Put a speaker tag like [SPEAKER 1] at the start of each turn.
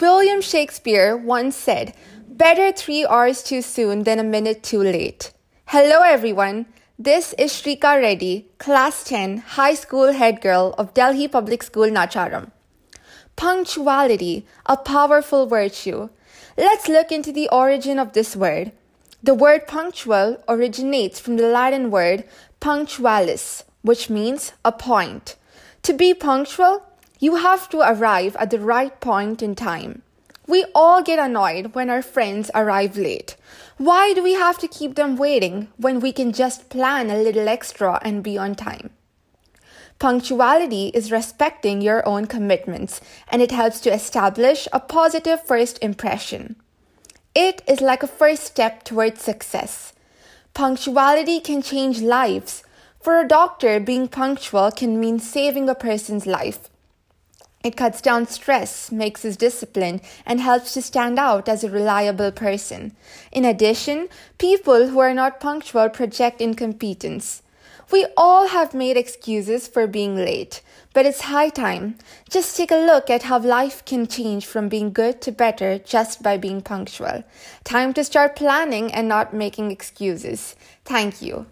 [SPEAKER 1] William Shakespeare once said, Better three hours too soon than a minute too late. Hello, everyone. This is Srika Reddy, Class 10, High School Head Girl of Delhi Public School, Nacharam. Punctuality, a powerful virtue. Let's look into the origin of this word. The word punctual originates from the Latin word punctualis, which means a point. To be punctual, you have to arrive at the right point in time. We all get annoyed when our friends arrive late. Why do we have to keep them waiting when we can just plan a little extra and be on time? Punctuality is respecting your own commitments and it helps to establish a positive first impression. It is like a first step towards success. Punctuality can change lives. For a doctor, being punctual can mean saving a person's life. It cuts down stress, makes us disciplined, and helps to stand out as a reliable person. In addition, people who are not punctual project incompetence. We all have made excuses for being late, but it's high time. Just take a look at how life can change from being good to better just by being punctual. Time to start planning and not making excuses. Thank you.